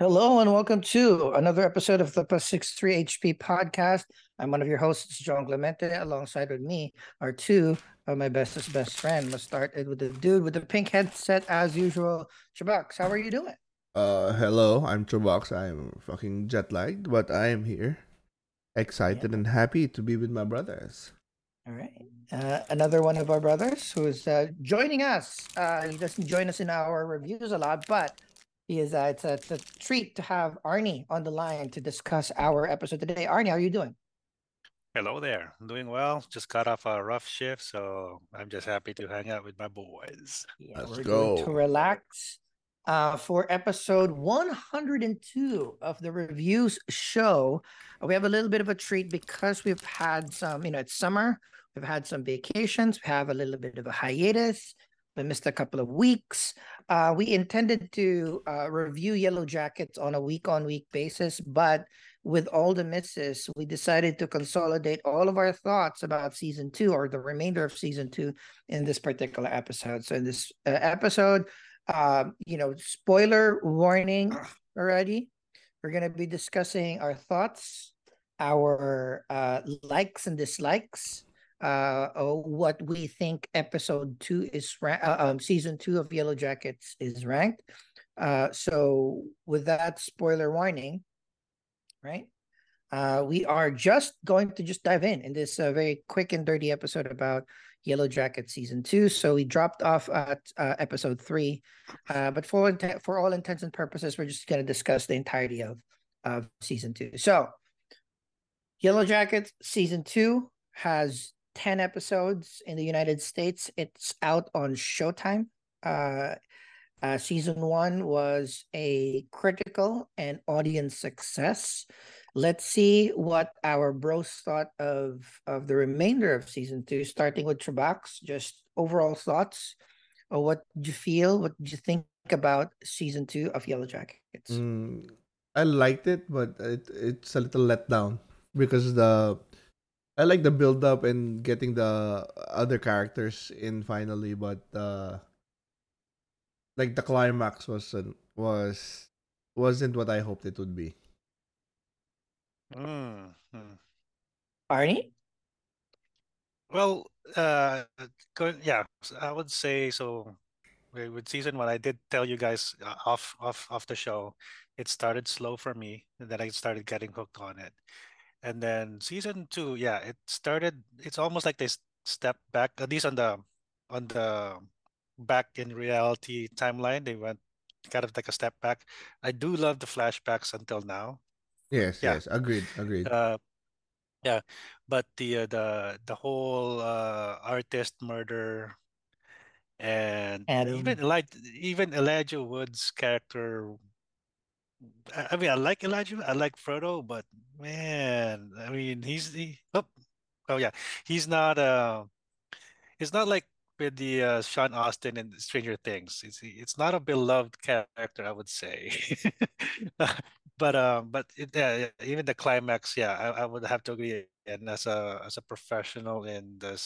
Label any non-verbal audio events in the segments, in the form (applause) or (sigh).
Hello and welcome to another episode of the Plus 63 HP podcast. I'm one of your hosts, Jong Clemente. Alongside with me are two of my bestest best friend. Let's start it with the dude with the pink headset as usual. Chubax, how are you doing? Uh, hello, I'm Chubax. I'm fucking jet lagged, but I am here. Excited and happy to be with my brothers. All right. Uh, another one of our brothers who is uh, joining us. Uh, he doesn't join us in our reviews a lot, but is. Uh, it's, a, it's a treat to have Arnie on the line to discuss our episode today. Arnie, how are you doing? Hello there. I'm doing well. Just got off a rough shift, so I'm just happy to hang out with my boys. Yeah, Let's we're going to relax uh, for episode 102 of the reviews show. We have a little bit of a treat because we've had some, you know, it's summer. We've had some vacations. We have a little bit of a hiatus. We missed a couple of weeks. Uh, we intended to uh, review Yellowjackets on a week on week basis, but with all the misses, we decided to consolidate all of our thoughts about season two or the remainder of season two in this particular episode. So, in this uh, episode, um, you know, spoiler warning already. We're going to be discussing our thoughts, our uh, likes and dislikes, uh, uh, what we think episode two is uh, um, season two of Yellowjackets is ranked. Uh, so with that spoiler warning, right? Uh, we are just going to just dive in in this uh, very quick and dirty episode about Yellowjacket season two. So we dropped off at uh, episode three, uh, but for for all intents and purposes, we're just going to discuss the entirety of of season two. So Yellowjackets season two has 10 episodes in the United States. It's out on Showtime. Uh, uh, season one was a critical and audience success. Let's see what our bros thought of of the remainder of season two, starting with Chubax. Just overall thoughts. Or what did you feel? What did you think about season two of Yellowjackets? Mm, I liked it, but it it's a little let down because the I like the build up and getting the other characters in finally, but uh like the climax wasn't was wasn't what I hoped it would be. Mm. Arnie? Well, uh, yeah, I would say so. With season one, I did tell you guys uh, off off off the show. It started slow for me, and then I started getting hooked on it. And then season two, yeah, it started. It's almost like they stepped back, at least on the on the back in reality timeline. They went kind of like a step back. I do love the flashbacks until now. Yes, Yeah. yes, agreed, agreed. Uh, yeah, but the uh, the the whole uh, artist murder and Adam. even like even Elijah Wood's character. I mean, I like Elijah. I like Frodo, but man, I mean, he's the oh, oh yeah, he's not uh, it's not like with the uh, Sean Astin and Stranger Things. It's it's not a beloved character, I would say. (laughs) but um, but it, yeah, even the climax, yeah, I, I would have to agree. And as a as a professional in the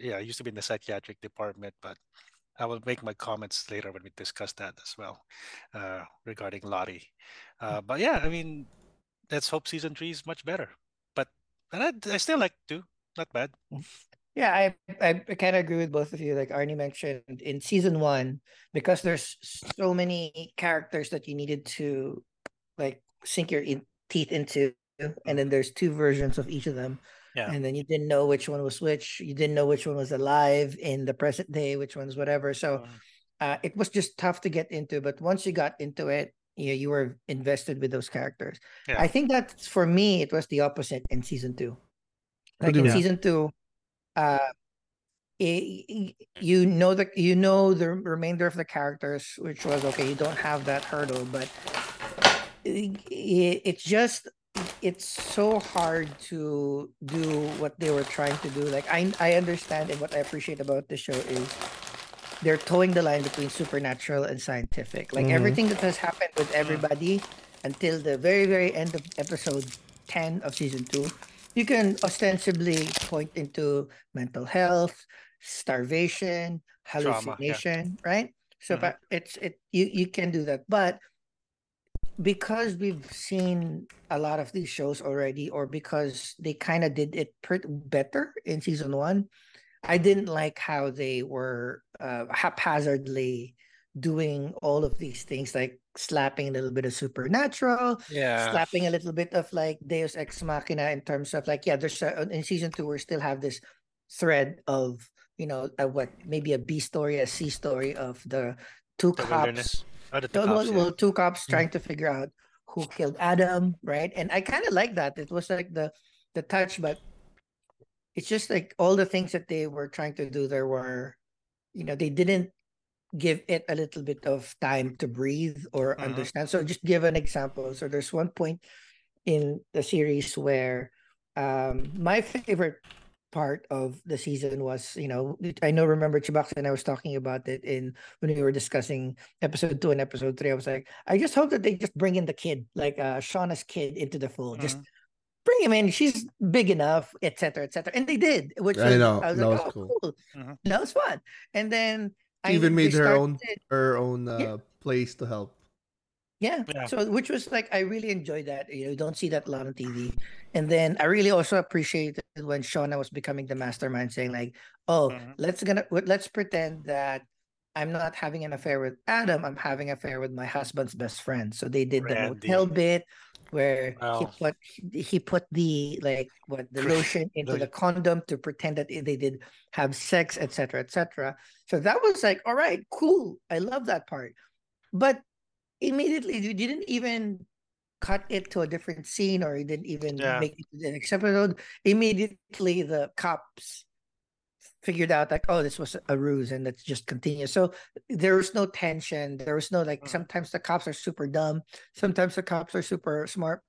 yeah, I used to be in the psychiatric department, but I will make my comments later when we discuss that as well, uh, regarding Lottie. Uh, but yeah, I mean, let's hope season three is much better. But and I, I still like two, not bad. Yeah, I I, kind of agree with both of you. Like Arnie mentioned in season one, because there's so many characters that you needed to like sink your in- teeth into, and then there's two versions of each of them, Yeah. and then you didn't know which one was which. You didn't know which one was alive in the present day, which one's whatever. So Mm. uh, it was just tough to get into. But once you got into it, you you were invested with those characters. Yeah. I think that for me, it was the opposite in season two. Like in season two, uh, i- i- you know the you know the remainder of the characters, which was okay. You don't have that hurdle, but i- i- it's just it's so hard to do what they were trying to do. Like I I understand and what I appreciate about the show is they're towing the line between supernatural and scientific. Like Mhm. everything that has happened with everybody until the very very end of episode 10 of season 2 you can ostensibly point into mental health starvation Trauma, yeah. hallucination right so Mhm. but it's it you you can do that but because we've seen a lot of these shows already, or because they kind of did it pretty better in season one, I didn't like how they were uh, haphazardly doing all of these things, like slapping a little bit of supernatural, Yeah. slapping a little bit of like Deus Ex Machina in terms of like, yeah, there's a, in season two we still have this thread of you know uh, what maybe a B story, a C story of the two The cops wilderness. The two cops, well, two cops trying to figure out who killed Adam, right? And I kind of like that. It was like the the touch, but it's just like all the things that they were trying to do. There were, you know, they didn't give it a little bit of time to breathe or Mhm. understand. So just give an example. So there's one point in the series where um my favorite part of the season was, you know, I know remember Chubax and I was talking about it in when we were discussing episode two and episode three. I was like, I just hope that they just bring in the kid, like uh Shauna's kid into the fold. Just Mhm. bring him in. She's big enough, etc. etc. And they did, which I was- know, I was that like, was oh, cool. cool. Mhm. That was fun. And then She even made her own started- her own uh, Yeah. place to help. Yeah. Yeah. So which was like I really enjoyed that. You know, you don't see that a lot on TV. And then I really also appreciated when Shauna was becoming the mastermind, saying like, "Oh, Mhm. let's gonna let's pretend that I'm not having an affair with Adam. I'm having an affair with my husband's best friend." So they did the Randy. motel bit where he put he put the like what the (laughs) lotion into the- the condom to pretend that they did have sex, etc., etc. So that was like, all right, cool. I love that part. But immediately you didn't even cut it to a different scene or you didn't even Yeah. make it to the next episode. Immediately the cops figured out like, oh, this was a ruse and let's just continue. So there was no tension. There was no like Mhm. sometimes the cops are super dumb, sometimes the cops are super smart.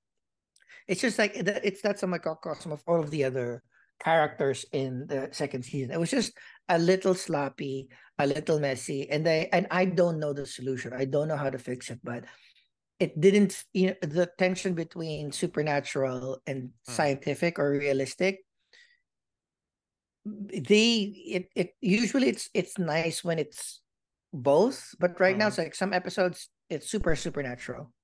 It's just like it- it's that's a microcosm of all of the other characters in the second season. It was just a little sloppy, a little messy, and they and I don't know the solution. I don't know how to fix it, but it didn't. You know, the tension between supernatural and Hmm. scientific or realistic. They it it usually it's it's nice when it's both, but right now Mhm. it's like some episodes it's super supernatural.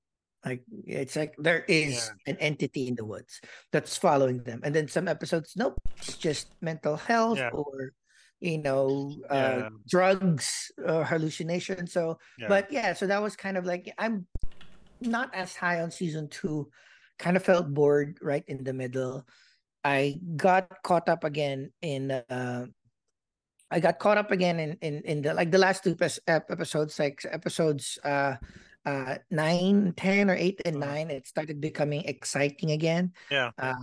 Like it's like there is an entity in the woods that's following them, and then some episodes, nope, it's just mental health Yeah. or you know uh, Yeah. drugs or hallucination. So, Yeah. but yeah, so that was kind of like I'm not as high on season two. Kind of felt bored right in the middle. I got caught up again in uh I got caught up again in in, in the like the last two episodes, like episodes uh uh nine, 10 or eight and Mhm. nine. It started becoming exciting again. Yeah. Uh,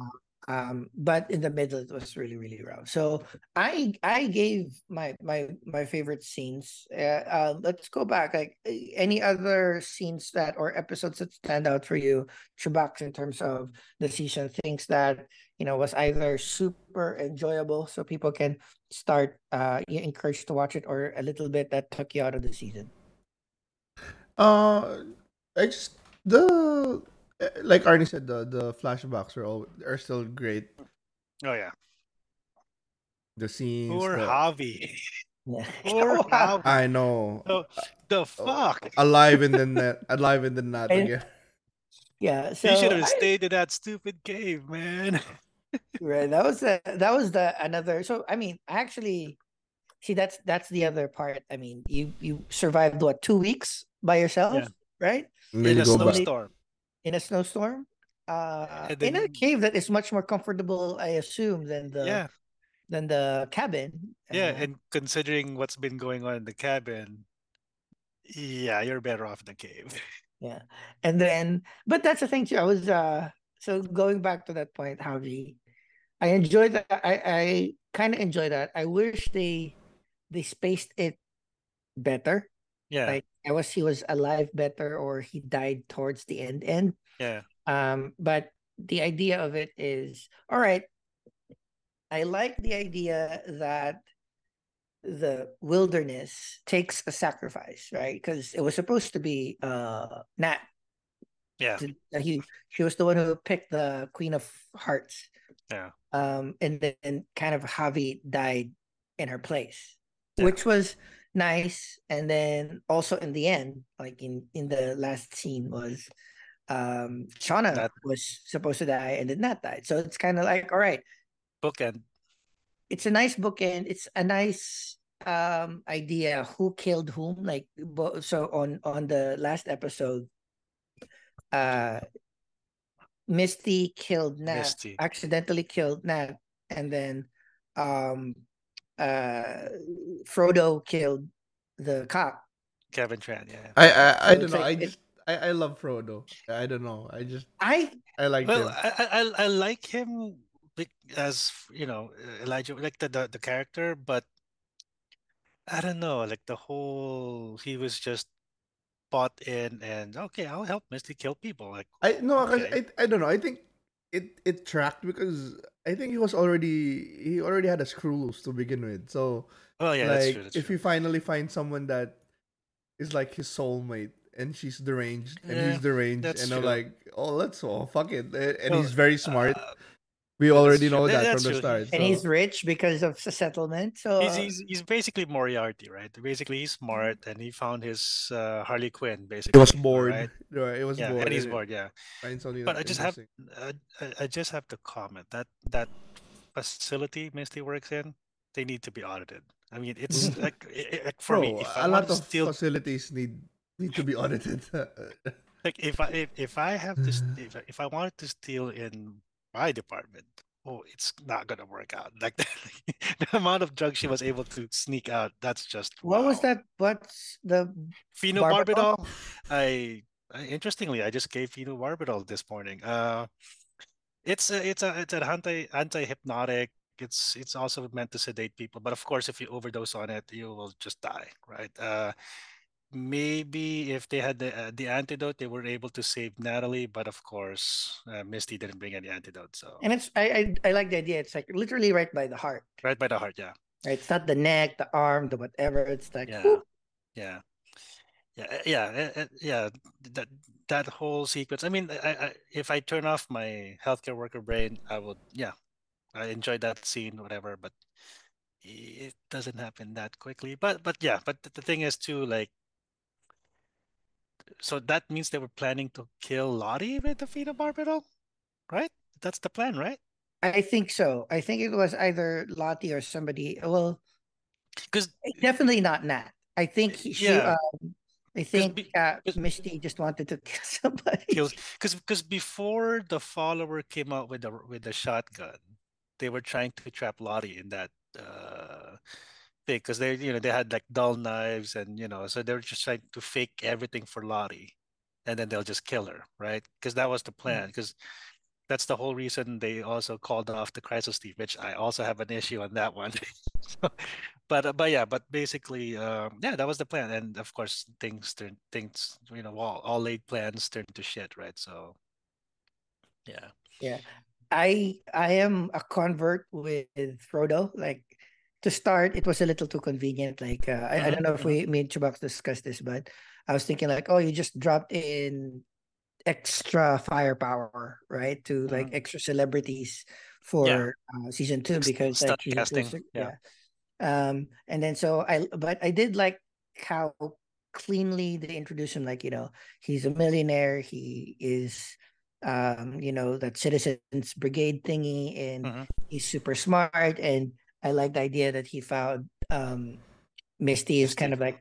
um, but in the middle it was really, really rough. So I I gave my my my favorite scenes. Uh, uh let's go back. Like eh, any other scenes that or episodes that stand out for you, Chubax, in terms of the season, things that you know was either super enjoyable so people can start uh encouraged to watch it or a little bit that took you out of the season Uh, I just the Uh, like Arnie said, the the flashbacks are all are still great. Oh yeah. The scenes. Poor the- Javi. (laughs) Poor (laughs) Oh. Javi. I know. Oh, the fuck. Alive in the net. Alive in the net again. yeah so he should have I- stayed in that stupid cave, man. (laughs) right that was the that was the another so i mean actually see that's that's the other part i mean you you survived what two weeks by yourself Yeah. right in a you go back. snowstorm. In a snowstorm uh And in a cave that is much more comfortable i assume than the Yeah. than the cabin Yeah, Uh, and considering what's been going on in the cabin, yeah, you're better off in the cave. (laughs) Yeah. And then but that's the thing too. I was uh so going back to that point, Javi, I enjoyed that I I kind of enjoy that. I wish they they spaced it better. Yeah, Like I was he was alive better or he died towards the end end. yeah, Um but the idea of it is all right. I like the idea that the wilderness takes a sacrifice, right? Because it was supposed to be uh Nat yeah, uh, he she was the one who picked the Queen of Hearts. Yeah. Um, and then kind of Javi died in her place, Yeah. which was nice. And then also in the end, like in in the last scene, was um Shauna Nat. was supposed to die and did not die So it's kind of like, all right, Bookend. it's a nice bookend. It's a nice um idea who killed whom. Like so on on the last episode, uh Misty killed Nat, Misty. accidentally killed Nat, and then um uh Frodo killed the cop. Kevin Tran. Yeah. I I, I So don't know. like I it- just I, I love Frodo. I don't know. I just I I like Well, him. I, I I- I like him bec- as you know Elijah, like the, the the character, but I don't know, like the whole he was just bought in and okay, I'll help Misty kill people. Like I no, okay. I I don't know. I think it it tracked because I think he was already he already had a screw loose to begin with. So well, yeah, that's like true. That's if true. you finally find someone that is like his soulmate and she's deranged and Yeah, he's deranged and I'm like, oh, let's oh fuck it, and and Well, he's very smart. uh, we that's already true. know That- that that's from the start. and so- he's rich because of the settlement. So he's, he's he's basically Moriarty, right? Basically, he's smart and he found his uh, Harley Quinn. He Basically, was bored. right? (laughs) Right? It was Yeah, bored. and he's bored. Yeah, but I just have interesting. I, I- I just have to comment that that facility Misty works in, they need to be audited. I mean, it's (laughs) like, i- i- like for Bro, me, if I a lot of steal, facilities need need to be audited. (laughs) like if I if, if I have this, if if I wanted to steal in my department, oh, it's not gonna work out. Like (laughs) the, the amount of drugs she was able to sneak out, that's just what was that? What's the phenobarbital? I, I interestingly, I just gave phenobarbital this morning. Uh, it's a, it's a it's an anti anti hypnotic. It's it's also meant to sedate people, but of course, if you overdose on it, you will just die, right? Uh, maybe if they had the uh, the antidote, they were able to save Natalie, but of course, uh, Misty didn't bring any antidote, so And it's I, I I like the idea. It's like literally right by the heart. right by the heart, yeah. Right? It's not the neck, the arm, the whatever. It's like yeah whoop. yeah yeah uh, yeah uh, uh, yeah that that whole sequence i mean I, I if i turn off my healthcare worker brain i would yeah i enjoyed that scene whatever but it doesn't happen that quickly but but yeah but the, the thing is too like so that means they were planning to kill lottie with the phenobarbital right that's the plan right I think so. I think it was either Lottie or somebody. Well, because definitely not Nat. I think he, she. Yeah. Um, I think be- uh, Misty just wanted to (laughs) kill somebody. because because before the follower came out with the with the shotgun, they were trying to trap Lottie in that uh thing because they you know they had like dull knives and you know so they were just trying to fake everything for Lottie, and then they'll just kill her right because that was the plan because. That's the whole reason they also called off the crisis team, which I also have an issue on that one. So, (laughs) but uh, but yeah, but basically, um, yeah, that was the plan, and of course, things turned things you know all, all laid plans turned to shit, right? So, yeah, Yeah. I I am a convert with Frodo. Like to start, it was a little too convenient. Like uh, I, I don't Mhm, know if we me and Chubak discussed this, but I was thinking like, oh, you just dropped in extra firepower, right? To like Mhm. extra celebrities for uh, season two because like season two is casting, like- yeah. Um, and then so I but I did like how cleanly they introduce him. Like you know, he's a millionaire. He is um you know that citizens brigade thingy and Mhm. he's super smart and i like the idea that he found um misty is kind of like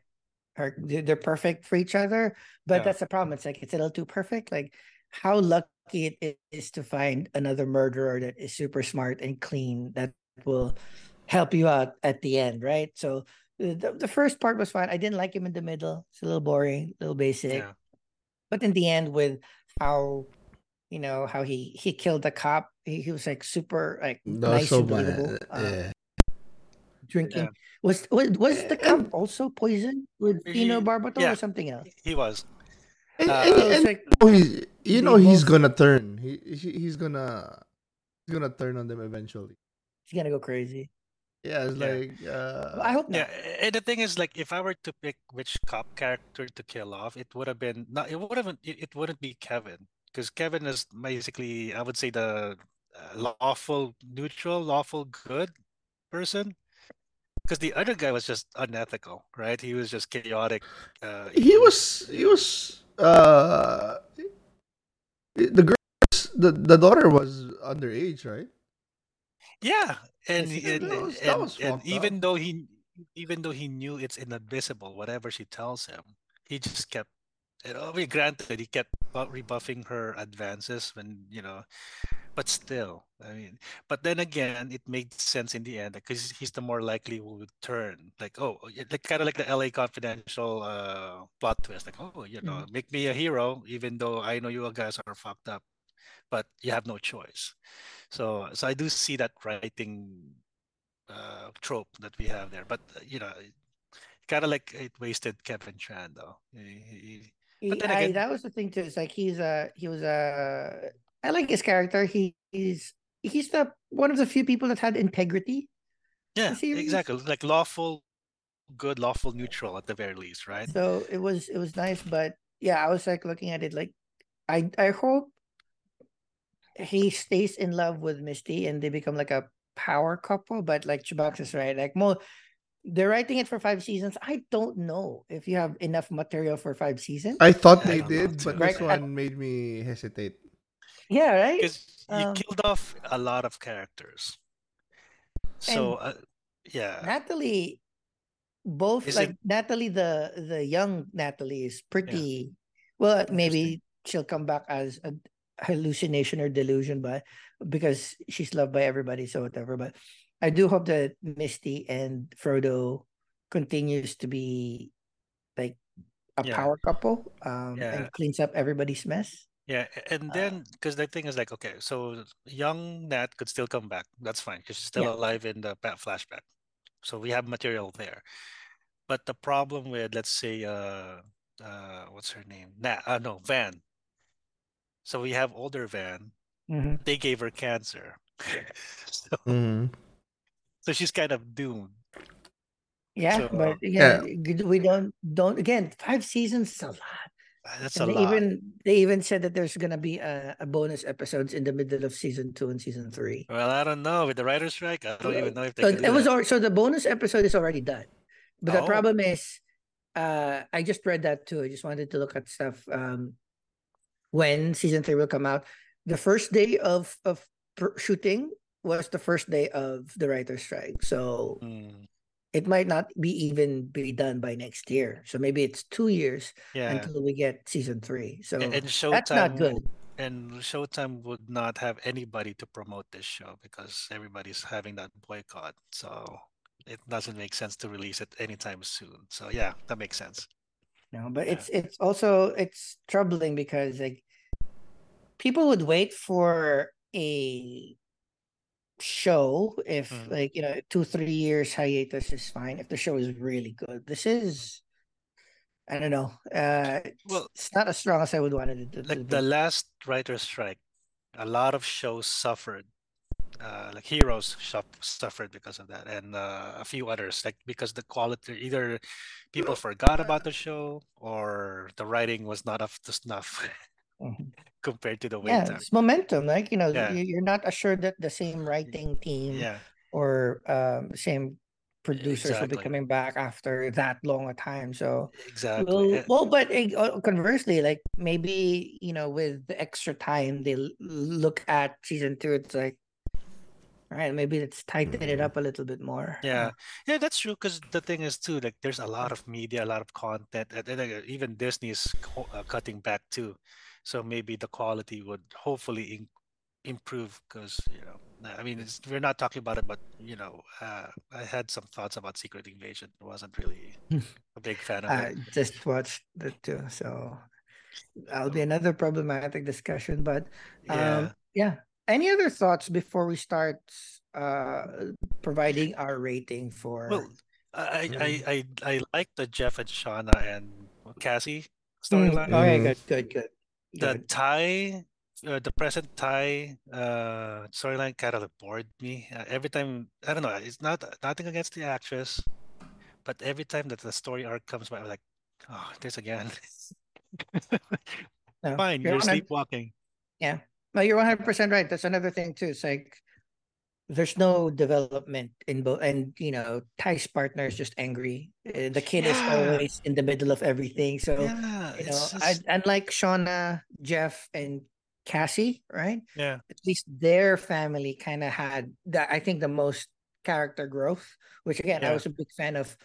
her they're perfect for each other but Yeah. that's the problem. It's like it's a little too perfect. Like how lucky it is to find another murderer that is super smart and clean that will help you out at the end right? So the, the first part was fine. I didn't like him in the middle. It's a little boring a little basic. Yeah, but in the end with how you know how he he killed the cop he, he was like super like nice so and believable. uh, yeah. Drinking Yeah. was was was the And- cop also poisoned with He- phenobarbital yeah. or something else he was. And, Uh, and- so and like oh, he's, you know he's both- gonna turn. He, he he's gonna he's gonna turn on them eventually. he's gonna go crazy Yeah, it's Yeah. like uh, i hope not Yeah, and the thing is, like, if I were to pick which cop character to kill off, it would have been not. It would have. It, it wouldn't be Kevin because Kevin is basically, I would say, the uh, lawful neutral, lawful good person. Because the other guy was just unethical, right? He was just chaotic. Uh, he was he was uh The girl, the the daughter was underage, right? Yeah, and and, that was- that and, was and fucked even though he even though he knew it's inadmissible, whatever she tells him, he just kept. You know, mean, granted, he kept rebuffing her advances when you know, but still, I mean, but then again, it made sense in the end because he's the more likely who would turn. Like, oh, like kind of like the L.A. Confidential uh, plot twist. Like, oh, you know, make me a hero, even though I know you guys are fucked up, but you have no choice. So, so I do see that writing uh, trope that we have there, but uh, you know, kind of like it wasted Kevin Tran though. He- he- He, then I, that was the thing too. It's like he's a he was a I like his character. He, he's he's the one of the few people that had integrity. yeah, exactly. Like lawful, good, lawful, neutral at the very least, right? So it was it was nice, but yeah, I was like looking at it like I I hope he stays in love with Misty and they become like a power couple. But like Chubax is right, like more they're writing it for five seasons. I don't know if you have enough material for five seasons. I thought they don't did, but this Right, I- one made me hesitate. yeah, right. Because you Um, killed off a lot of characters. So uh, yeah, Natalie, both Is like it- Natalie, the the young Natalie is pretty. Well, maybe she'll come back as a hallucination or delusion, but because she's loved by everybody, so whatever. But I do hope that Misty and Frodo continues to be like a Yeah. power couple, um, Yeah. and cleans up everybody's mess. yeah, and Uh, then because the thing is like, okay, so young Nat could still come back. That's fine because she's still Yeah. alive in the flashback. So we have material there. But the problem with let's say uh uh what's her name? Nat uh no, Van. So we have older Van. Mhm. They gave her cancer. (laughs) so, Mhm. So she's kind of doomed. Yeah, So, but yeah. again, g- we don't don't again five seasons is a lot. Uh, That's a they lot. even they even said that there's gonna be a, a bonus episodes in the middle of season two and season three. Well, I don't know. With the writer's strike, I don't even know if they So can do it was that. already, so the bonus episode is already done, but the Oh. problem is, uh, I just read that too. I just wanted to look at stuff. Um, when season three will come out, the first day of of pr- shooting was the first day of the writer's strike. So Hmm, it might not be even be done by next year. So maybe it's two years yeah. until we get season three. So A- and Showtime that's not good. And Showtime would not have anybody to promote this show because everybody's having that boycott. So it doesn't make sense to release it anytime soon. So yeah, that makes sense. No, but Yeah. it's it's also it's troubling because like people would wait for a show if Mm. like you know two three years hiatus is fine if the show is really good. This is I don't know. Uh, Well, it's not as strong as I would want it to, like be. the last writer's strike, a lot of shows suffered. Uh, like Heroes suffered because of that, and uh, a few others, like because the quality either people forgot about the show or the writing was not up to snuff. (laughs) (laughs) compared to the wait yeah, time. it's momentum. Like you know, Yeah. you- you're not assured that the same writing team Yeah, or um same producers will be coming back after that long a time. So exactly. Well, Eh, well, but eh, conversely, like maybe you know, with the extra time, they l- look at season two. It's like, all right, maybe let's tighten it up a little bit more. Yeah, yeah, that's true. Because the thing is too, like there's a lot of media, a lot of content, and, and, uh, even Disney's uh, cutting back too. So maybe the quality would hopefully in, improve. Because you know, I mean, it's, we're not talking about it, but you know, uh, I had some thoughts about Secret Invasion. I wasn't really (laughs) a big fan of I it. just watched the two, so that'll be another problematic discussion. But Yeah. um, yeah. Any other thoughts before we start uh providing our rating for? Well, I. I I I like the Jeff and Shauna and Cassie Mm, storyline. okay, Mhm. good, good, good. The. Tai, uh, the present Tai uh, storyline kind of bored me. Uh, every time, I don't know, it's not nothing against the actress, but every time that the story arc comes by, I'm like, oh, this again. (laughs) No, Fine, you're you're sleepwalking. No, you're one hundred percent right. That's another thing too. It's like there's no development in both, and you know, Tai's partner is just angry. Uh, the kid is always in the middle of everything. So yeah, you know, it's I, just, unlike Shauna, Jeff, and Cassie, right? Yeah. At least their family kind of had that. I think the most character growth, which again, I was a big fan of.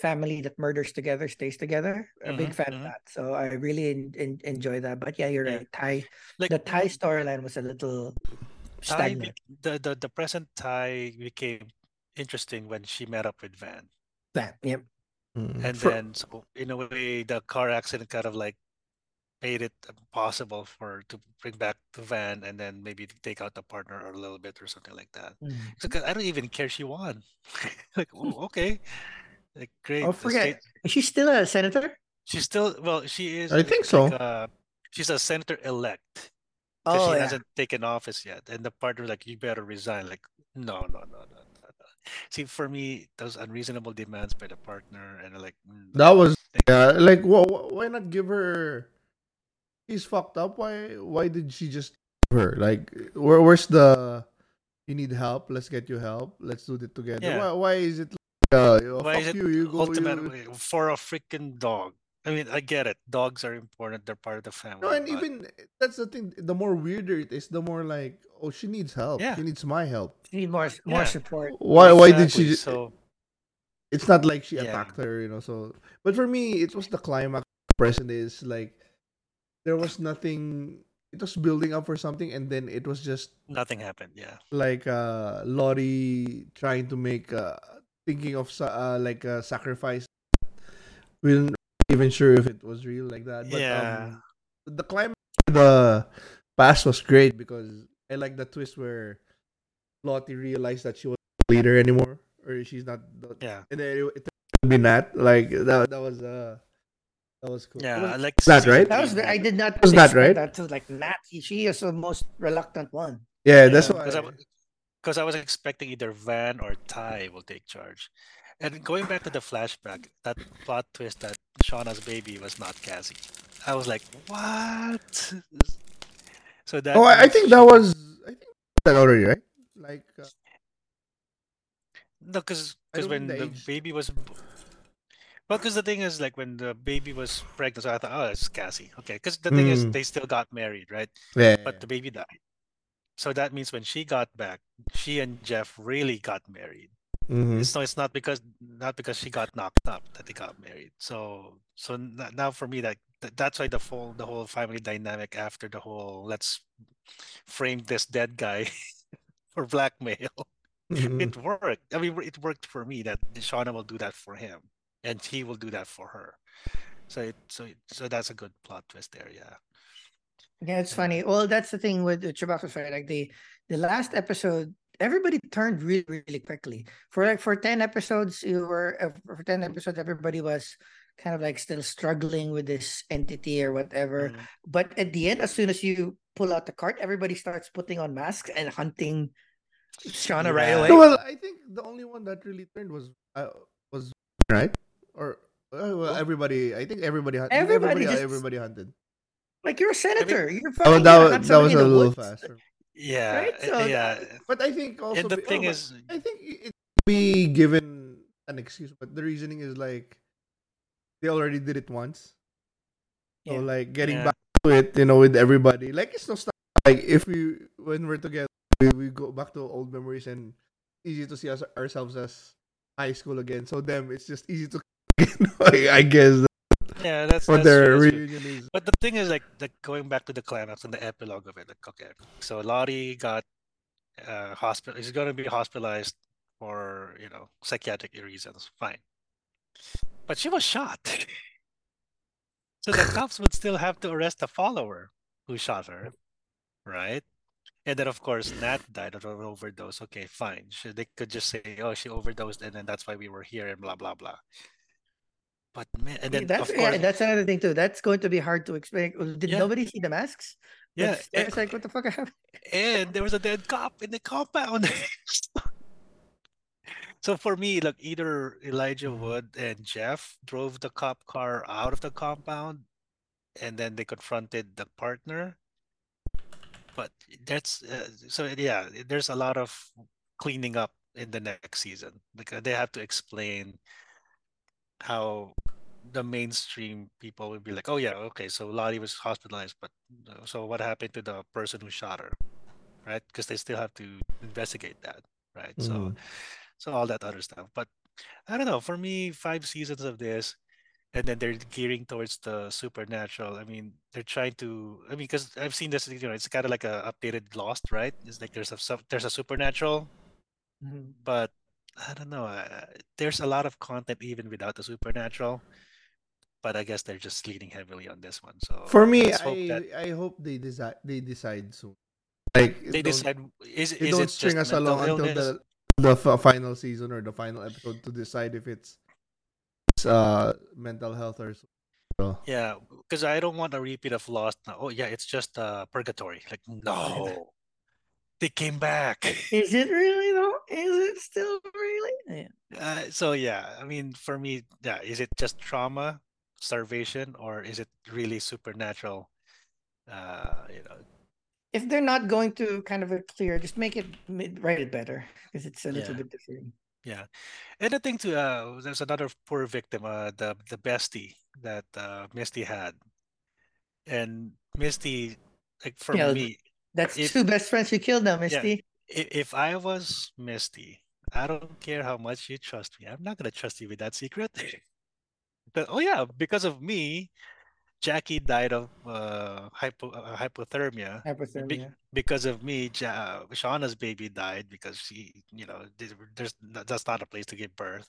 Family that murders together stays together. A big Mhm, fan mhm. of that. So I really en- en- enjoy that. But yeah, you're Yeah. right. Tai, Like the Tai storyline was a little Tai stagnant. bec- the, the the present Tai became interesting when she met up with Van. Van, yep. Mm. And For- then so in a way the car accident kind of like made it possible for to bring back the van and then maybe to take out the partner a little bit or something like that. Mm. So 'cause I don't even care she won. (laughs) like oh, okay. Like great. Oh, the state- forget. Is she still a senator? She's still well, she is I like- think so. uh, she's a senator elect. Because Oh, she yeah. hasn't taken office yet. And the partner like, you better resign. Like, no, no, no, no, no, no. See, for me, those unreasonable demands by the partner, and like, mm, That was yeah. Like, wh- wh- why not give her? She's fucked up. Why? Why did she just give her? Like, where? Where's the? You need help. Let's get you help. Let's do it together. Yeah. Why? Why is it? Like, uh, Why fuck is it you. You go. You, ultimately for a freaking dog? I mean, I get it. Dogs are important. They're part of the family. no, and but- even that's the thing. The more weirder it is, the more like, oh, she needs help. Yeah. She needs my help. She needs more more Yeah. support. Why? Why did she? So it's not like she Yeah. attacked her, you know. So, but for me, it was the climax. Present is like there was nothing. It was building up for something, and then it was just nothing happened. Yeah. like uh Lottie trying to make uh thinking of uh, like a sacrifice. We weren't even sure if it was real like that. But Yeah. um, the climax, the past was great because I like the twist where Lottie realized that she was not the leader anymore, or she's not. The, Yeah. and then it, it would be Nat. Like that. That was uh, that was cool. Yeah. I was- like that season right? That was the i did not Was that right? That to like Nat. She is the most reluctant one. yeah, that's Yeah, why. 'cause I, because I was expecting either Van or Tai will take charge. And going back to the flashback, that plot twist that Shauna's baby was not Cassie. I was like, what? So that oh, I, think that was. I think that already right. Like. Uh, no, because because when the the baby was, well, because the thing is like when the baby was pregnant, so I thought, oh, it's Cassie. Okay, because the thing is Mm. they still got married, right? yeah. But the baby died. So that means when she got back, she and Jeff really got married. Mhm. It's no, it's not because not because she got knocked up that they got married. So so n- now for me that that- that's why the whole the whole family dynamic after the whole let's frame this dead guy (laughs) for blackmail. Mhm. It worked. I mean, it worked for me that Shauna will do that for him, and he will do that for her. So it so it, so that's a good plot twist there. Yeah. Yeah, it's funny. Well, that's the thing with the Chewbacca's right. Like the the last episode, everybody turned really, really quickly. For like for ten episodes, you were uh, for ten episodes, everybody was kind of like still struggling with this entity or whatever. Mm. But at the end, as soon as you pull out the cart, everybody starts putting on masks and hunting Shauna right away. No, well, I think the only one that really turned was uh, was right or uh, well, everybody. I think everybody. hun- Everybody everybody, just- everybody hunted. Like you're a senator. You're Oh, that gonna was that was a little woods. fast. Yeah. Right? uh, So yeah. But I think also And the be- oh, thing but is, I think it be given an excuse, but the reasoning is like they already did it once. So Yeah. like getting Yeah. back to it, you know, with everybody, like it's no stuff. Like if we when we're together, we, we go back to old memories and easy to see us ourselves as high school again. So them, it's just easy to. (laughs) I guess yeah, that's what their true, that's true. reunion is. But the thing is, like, like going back to the climax and the epilogue of it, like, okay, so Lottie got uh hospital. He's gonna be hospitalized for you know psychiatric reasons. Fine, but she was shot. (laughs) so the cops would still have to arrest the follower who shot her, right? And then, of course, Nat died of an overdose. Okay, fine. She, they could just say, "Oh, she overdosed, and then that's why we were here," and blah blah blah. But man, and then that's yeah, course, that's another thing too. That's going to be hard to explain. Did Yeah. nobody see the masks? yeah, It's, and- it's like what the fuck happened? and there was a dead cop in the compound. (laughs) so for me, like either Elijah Wood and Jeff drove the cop car out of the compound, and then they confronted the partner. But that's uh, so yeah. There's a lot of cleaning up in the next season. Like uh, they have to explain how the mainstream people would be like, "Oh yeah, okay, so Lottie was hospitalized, but uh, so what happened to the person who shot her?" Right? Because they still have to investigate that, right? So, Mhm. so all that other stuff. But I don't know. For me, five seasons of this, and then they're gearing towards the supernatural. I mean, they're trying to. I mean, because I've seen this. You know, it's kind of like a updated Lost, right? It's like there's a there's a supernatural, Mhm. but I don't know. Uh, there's a lot of content even without the supernatural. But I guess they're just leaning heavily on this one. So For me, let's hope I that I hope they decide they decide soon. Like they decide is they is don't it string just us mental along until the the f- final season or the final episode to decide if it's, it's uh mental health or so. so. Yeah, because I don't want a repeat of Lost. Now. Oh yeah, it's just uh purgatory. Like no, they came back. (laughs) Is it really though? Is it still really? Yeah. Uh, so yeah, I mean, for me, yeah, is it just trauma, starvation, or is it really supernatural? Uh, you know, If they're not going to kind of a clear, just make it write it better because it's a little Yeah. bit different. yeah. And the thing too, uh, there's another poor victim, uh, the the bestie that uh, Misty had, and Misty, like for Yeah, me, That's If- two best friends you killed now, Misty. i- if I was Misty, I don't care how much you trust me. I'm not gonna trust you with that secret. (laughs) but oh yeah, because of me, Jackie died of uh, hypo, uh, hypothermia. Hypothermia. Because of me, ja- Shauna's baby died because she, you know, there's that's not a place to give birth,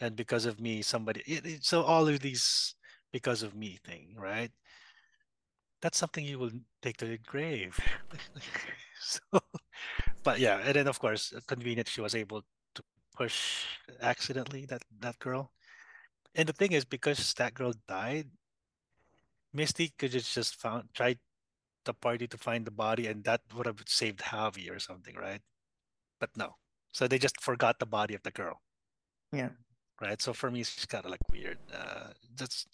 and because of me, somebody. It, it- so all of these because of me thing, right? That's something you will take to the grave. (laughs) so, but yeah, and then of course, uh, convenient she was able to push accidentally that that girl. And the thing is, because that girl died, Misty could have just found tried the party to find the body, and that would have saved Javi or something, right? But no, so they just forgot the body of the girl, Yeah. right? So for me, it's just kind of like weird. Uh, that's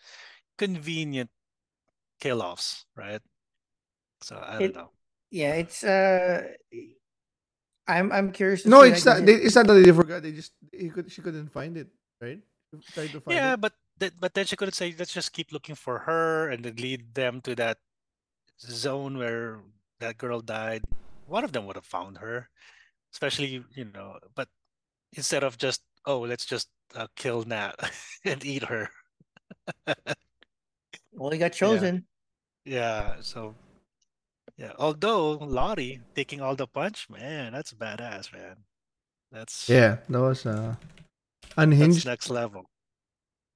convenient kill-offs, right? So I don't It- know. Yeah, it's uh I'm I'm curious to No, it's like, not. They, it's not that they forgot. They just he could she couldn't find it, right? She tried to find Yeah, it. but that, but then she could say, let's just keep looking for her and then lead them to that zone where that girl died. One of them would have found her, especially you know. But instead of just oh, let's just uh, kill Nat (laughs) and eat her. (laughs) well he got chosen. Yeah, so yeah. Although Lottie taking all the punch, man, that's badass, man. That's Yeah, that was uh that's unhinged. next level.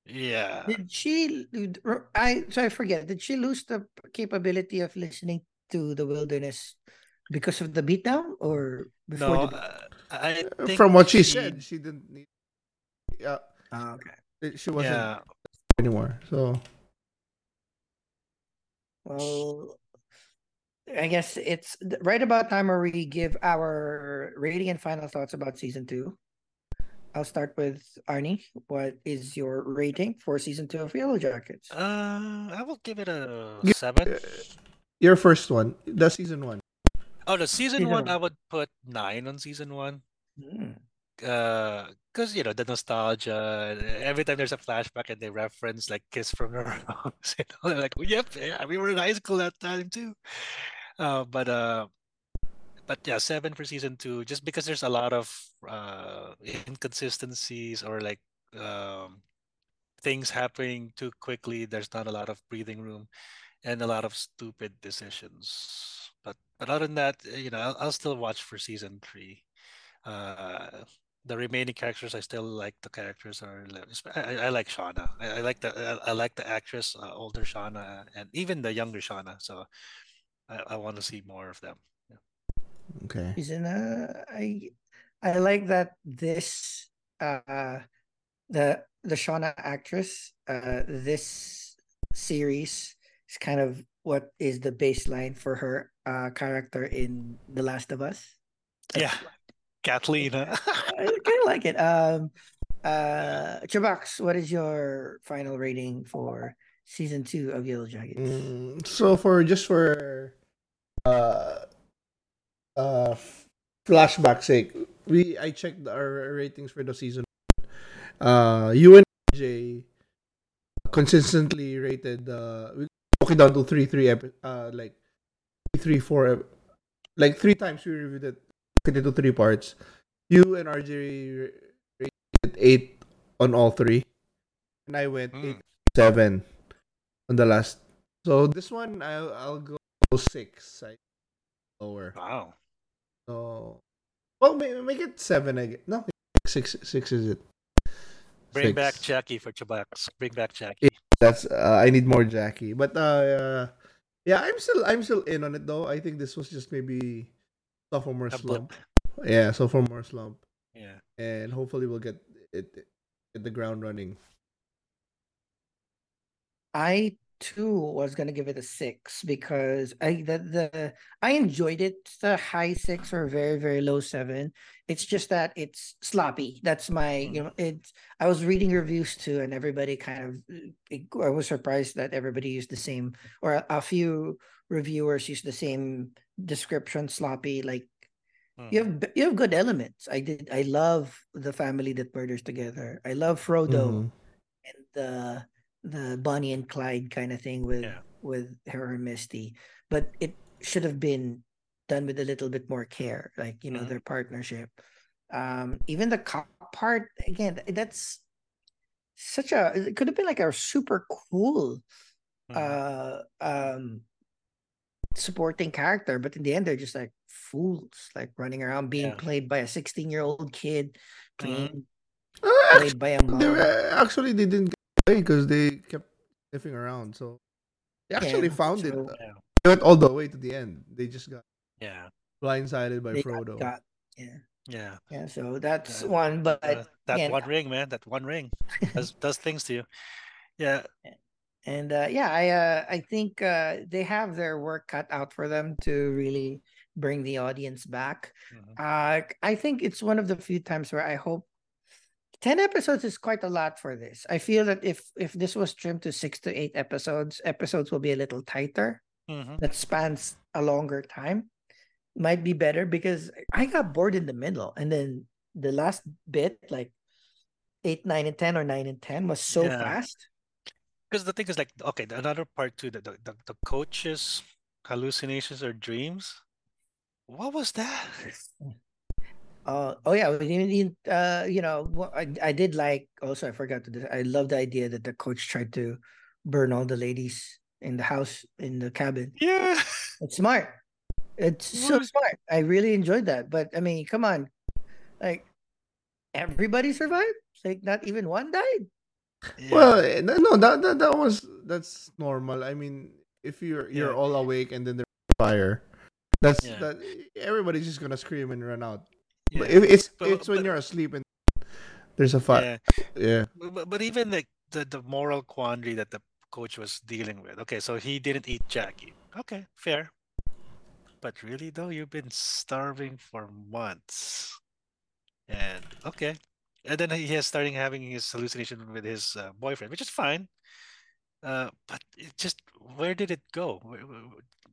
Yeah. Did she I so I forget, did she lose the capability of listening to the wilderness because of the beatdown or before No, the uh, I Uh, think From what she, said, she didn't need. Yeah, Ah, okay. she wasn't Yeah. anymore. So Well, I guess it's right about time where we give our rating and final thoughts about season two. I'll start with Arnie. What is your rating for season two of Yellowjackets? Uh, I will give it a seven. your first one, the season one. Oh, the season Season one, one. I would put nine on season one. Mm. Uh, because you know the nostalgia. Every time there's a flashback and they reference like "Kiss from the (laughs) Rose," you know, they're like, "Yep, yeah, we were in high school that time too." Uh, but uh, but yeah, seven for season two, just because there's a lot of uh inconsistencies or like um things happening too quickly. There's not a lot of breathing room and a lot of stupid decisions. But but other than that, you know, I'll, I'll still watch for season three. Uh, the remaining characters, I still like the characters. Are I, I I like Shauna. I, I like the I, I like the actress, uh, older Shauna, and even the younger Shauna. So I, I want to see more of them. Okay. Season uh, I I like that this uh the the Shauna actress uh this series is kind of what is the baseline for her uh character in The Last of Us. Yeah, Kathleen. (laughs) I kind of like it. Um, uh, Chubax, what is your final rating for season two of Yellowjackets? Mm, so for just for uh uh flashback sake, we I checked our ratings for the season. Uh, you and J consistently rated. Uh, we broke it down to three, three, epi- uh, like three, four, ep- like three times we reviewed it. Broke it into three parts. You and RJ ra- rated eight on all three, and I went Mm. eight, seven on the last. So this one, I'll I'll go six. I lower. Wow. So, well, make, make it seven. again. No, six. Six is it? Bring back Jackie for Chubax. Bring back Jackie. That's uh, I need more Jackie, but uh, uh, yeah, I'm still I'm still in on it though. I think this was just maybe sophomore A slump. blip. Yeah, sophomore slump, Yeah. and hopefully we'll get it hit the ground running. I too was gonna give it a six because I the, the I enjoyed it. The high six or very very low seven. It's just that it's sloppy. That's my you know it's. I was reading reviews too, and everybody kind of. it- I was surprised that everybody used the same, or a, a few reviewers used the same description. Sloppy, like you Mhm. have you have good elements. I did. I love the family that murders together. I love Frodo Mhm. and the the Bonnie and Clyde kind of thing with Yeah. with her and Misty, but it should have been done with a little bit more care, like you know Mhm. their partnership. Um, even the cop part again, that's such a it could have been like a super cool Mhm. uh um supporting character, but in the end they're just like fools, like running around being Yeah. played by a 16 year old kid, Mhm. playing actually, played by a they were, actually they didn't get because they kept sniffing around. So they actually Yeah, found so- it. Yeah. They went all the way to the end. They just got Yeah. blindsided by they Frodo. got. Yeah. Yeah. Yeah, so that's Uh, one, but Uh, that again, one ring, man. That one ring (laughs) does does things to you. Yeah. and uh, yeah, I uh, I think uh, they have their work cut out for them to really bring the audience back. Mhm. Uh, I think it's one of the few times where I hope ten episodes is quite a lot for this. I feel that if if this was trimmed to six to eight episodes, episodes will be a little tighter. Mhm. That spans a longer time. Might be better because I got bored in the middle, and then the last bit, like eight, nine, and ten, or nine and ten, was so Yeah. fast. Because the thing is like, okay, another part too, the, the, the, the coach's hallucinations or dreams. What was that? (laughs) Uh, oh yeah, we didn't even, uh, you know, wha- I I did like also I forgot to. do- I love the idea that the coach tried to burn all the ladies in the house in the cabin. Yeah. It's smart. It's so smart. I really enjoyed that. But I mean, come on, like everybody survived. Like not even one died. Well, eh, no, no, that, that that was that's normal. I mean, if you're you're Yeah. all awake and then there's fire, that's Yeah. that. Everybody's just gonna scream and run out. Yeah. It's But- it's when but- you're asleep and there's a fire. yeah. Yeah. But, but- even like the, the moral quandary that the coach was dealing with. Okay, so he didn't eat Jackie. Okay, fair. But really though, you've been starving for months. And okay. And then he is starting having his hallucination with his uh, boyfriend, which is fine. Uh, but it just where did it go?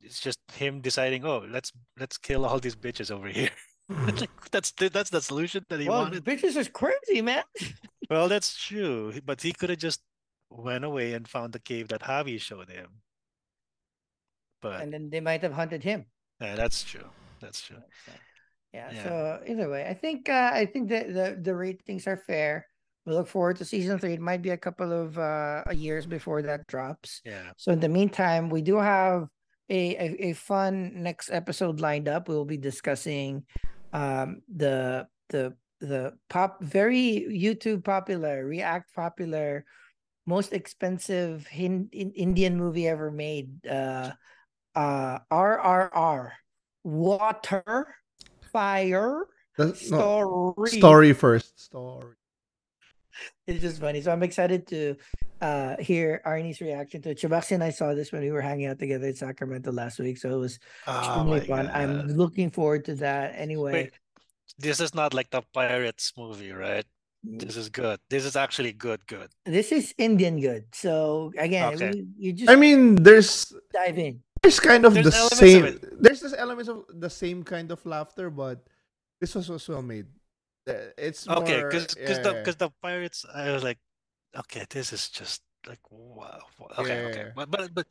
It's just him deciding, oh, let's let's kill all these bitches over (laughs) here. (laughs) Like, that's the, that's the solution that he well, wanted. bitches is crazy, man. (laughs) Well, that's true, but he could have just went away and found the cave that Javi showed him. But and then they might have hunted him. yeah, that's true. That's true. So, yeah, Yeah. So either way, I think uh, I think that the the ratings are fair. We look forward to season three. It might be a couple of uh, years before that drops. Yeah. So in the meantime, we do have a, a, a fun next episode lined up. We will be discussing um, the the the pop very YouTube popular, React popular, most expensive Hin- in Indian movie ever made. Uh, uh, RRR, Water, Fire, That's, no, Story. story first. Story. It's just funny. So I'm excited to uh hear Arnie's reaction to it. Chubax and I saw this when we were hanging out together in Sacramento last week. So it was Oh extremely my fun. I'm looking forward to that anyway. Wait, this is not like the pirates movie, right? This is good. This is actually good. Good. This is Indian good. So again, Okay. we, you just I mean, there's dive in. there's kind of There's the elements of same. There's this elements of the same kind of laughter, but this was was well made. Uh, It's Okay, more- because because yeah, the yeah. because the pirates, I was like, okay, this is just like wow. Okay, okay, Yeah. but but but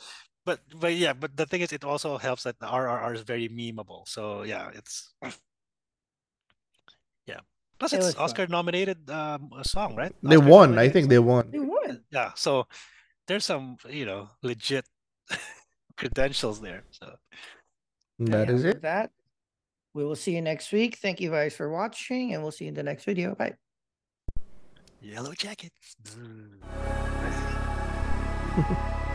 but but yeah, but the thing is, it also helps that the RRR is very memeable. So yeah, it's yeah. Plus, It it's fun. Oscar nominated um, a song, right? They Oscar won. I think song. they won. They won. Yeah, so there's some you know legit (laughs) credentials there. So That And is it. That we will see you next week. Thank you guys for watching, and we'll see you in the next video. Bye. Yellowjackets. (laughs)